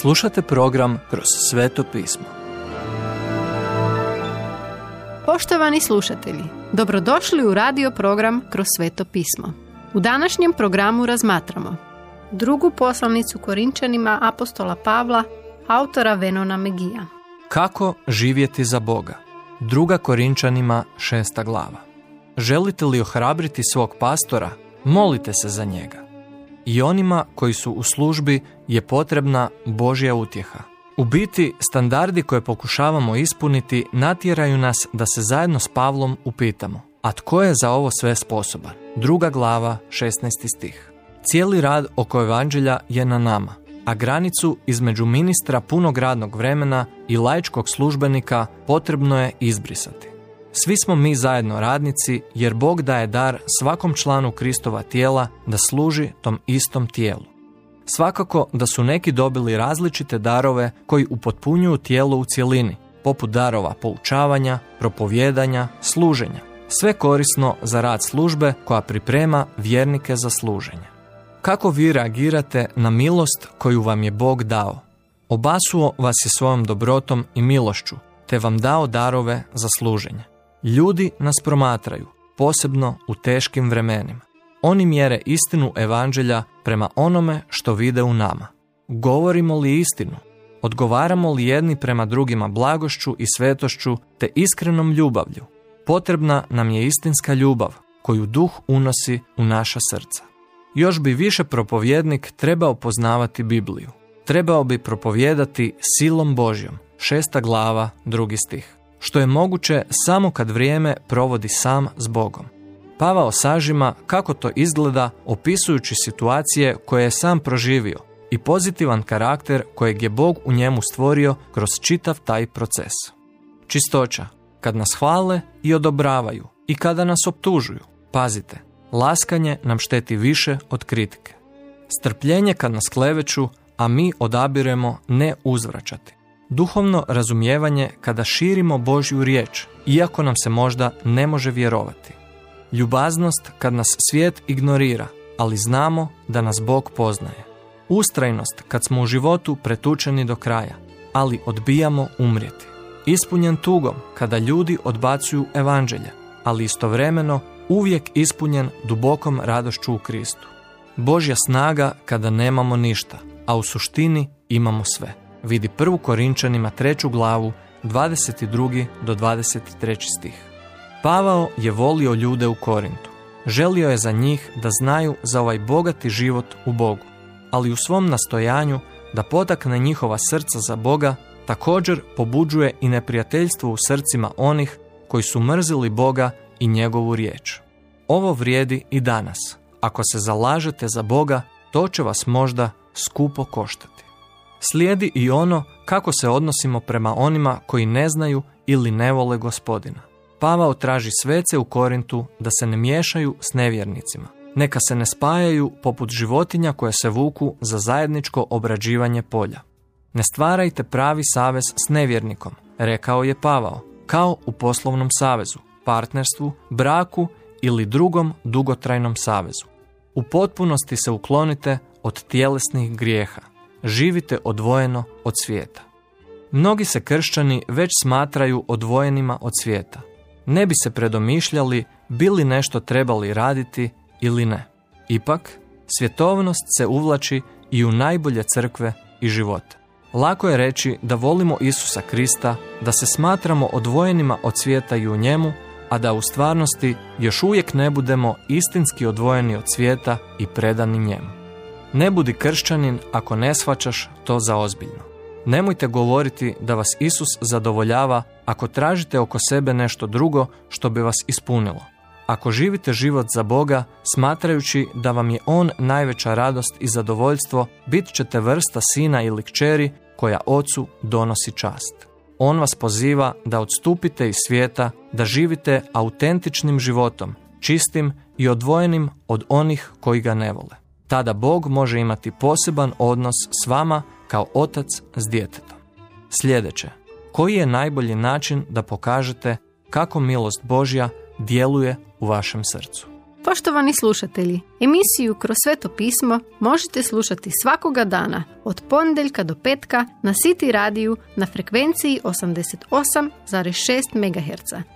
Slušate program Kroz sveto pismo. Poštovani slušatelji, dobrodošli u radio program Kroz sveto pismo. U današnjem programu razmatramo drugu poslanicu Korinčanima apostola Pavla, autora Venona Megija. Kako živjeti za Boga? Druga Korinčanima šesta glava. Želite li ohrabriti svog pastora? Molite se za njega i onima koji su u službi je potrebna Božja utjeha. U biti, standardi koje pokušavamo ispuniti natjeraju nas da se zajedno s Pavlom upitamo, a tko je za ovo sve sposoban? Druga glava, 16. stih. Cijeli rad oko evanđelja je na nama, a granicu između ministra punog radnog vremena i laičkog službenika potrebno je izbrisati. Svi smo mi zajedno radnici jer Bog daje dar svakom članu Kristova tijela da služi tom istom tijelu. Svakako da su neki dobili različite darove koji upotpunjuju tijelo u cjelini, poput darova poučavanja, propovjedanja, služenja. Sve korisno za rad službe koja priprema vjernike za služenje. Kako vi reagirate na milost koju vam je Bog dao? Obasuo vas je svojom dobrotom i milošću, te vam dao darove za služenje. Ljudi nas promatraju, posebno u teškim vremenima. Oni mjere istinu evanđelja prema onome što vide u nama. Govorimo li istinu? Odgovaramo li jedni prema drugima blagošću i svetošću te iskrenom ljubavlju? Potrebna nam je istinska ljubav koju duh unosi u naša srca. Još bi više propovjednik trebao poznavati Bibliju. Trebao bi propovjedati silom Božjom. Šesta glava, drugi stih što je moguće samo kad vrijeme provodi sam s Bogom. Pavao sažima kako to izgleda opisujući situacije koje je sam proživio i pozitivan karakter kojeg je Bog u njemu stvorio kroz čitav taj proces. Čistoća, kad nas hvale i odobravaju i kada nas optužuju. Pazite, laskanje nam šteti više od kritike. Strpljenje kad nas kleveću, a mi odabiremo ne uzvraćati. Duhovno razumijevanje kada širimo Božju riječ, iako nam se možda ne može vjerovati. Ljubaznost kad nas svijet ignorira, ali znamo da nas Bog poznaje. Ustrajnost kad smo u životu pretučeni do kraja, ali odbijamo umrijeti. Ispunjen tugom kada ljudi odbacuju evanđelje, ali istovremeno uvijek ispunjen dubokom radošću u Kristu. Božja snaga kada nemamo ništa, a u suštini imamo sve vidi prvu Korinčanima treću glavu 22. do 23. stih. Pavao je volio ljude u Korintu. Želio je za njih da znaju za ovaj bogati život u Bogu, ali u svom nastojanju da potakne njihova srca za Boga također pobuđuje i neprijateljstvo u srcima onih koji su mrzili Boga i njegovu riječ. Ovo vrijedi i danas. Ako se zalažete za Boga, to će vas možda skupo koštati. Slijedi i ono kako se odnosimo prema onima koji ne znaju ili ne vole gospodina. Pavao traži svece u Korintu da se ne miješaju s nevjernicima. Neka se ne spajaju poput životinja koje se vuku za zajedničko obrađivanje polja. Ne stvarajte pravi savez s nevjernikom, rekao je Pavao, kao u poslovnom savezu, partnerstvu, braku ili drugom dugotrajnom savezu. U potpunosti se uklonite od tjelesnih grijeha živite odvojeno od svijeta. Mnogi se kršćani već smatraju odvojenima od svijeta. Ne bi se predomišljali bili nešto trebali raditi ili ne. Ipak, svjetovnost se uvlači i u najbolje crkve i živote. Lako je reći da volimo Isusa Krista, da se smatramo odvojenima od svijeta i u njemu, a da u stvarnosti još uvijek ne budemo istinski odvojeni od svijeta i predani njemu. Ne budi kršćanin ako ne shvaćaš to za ozbiljno. Nemojte govoriti da vas Isus zadovoljava ako tražite oko sebe nešto drugo što bi vas ispunilo. Ako živite život za Boga, smatrajući da vam je On najveća radost i zadovoljstvo, bit ćete vrsta sina ili kćeri koja Ocu donosi čast. On vas poziva da odstupite iz svijeta, da živite autentičnim životom, čistim i odvojenim od onih koji ga ne vole. Tada Bog može imati poseban odnos s vama kao otac s djetetom. Sljedeće, koji je najbolji način da pokažete kako milost Božja djeluje u vašem srcu? Poštovani slušatelji, emisiju Kroz sveto pismo možete slušati svakoga dana od ponedjeljka do petka na City radiju na frekvenciji 88,6 MHz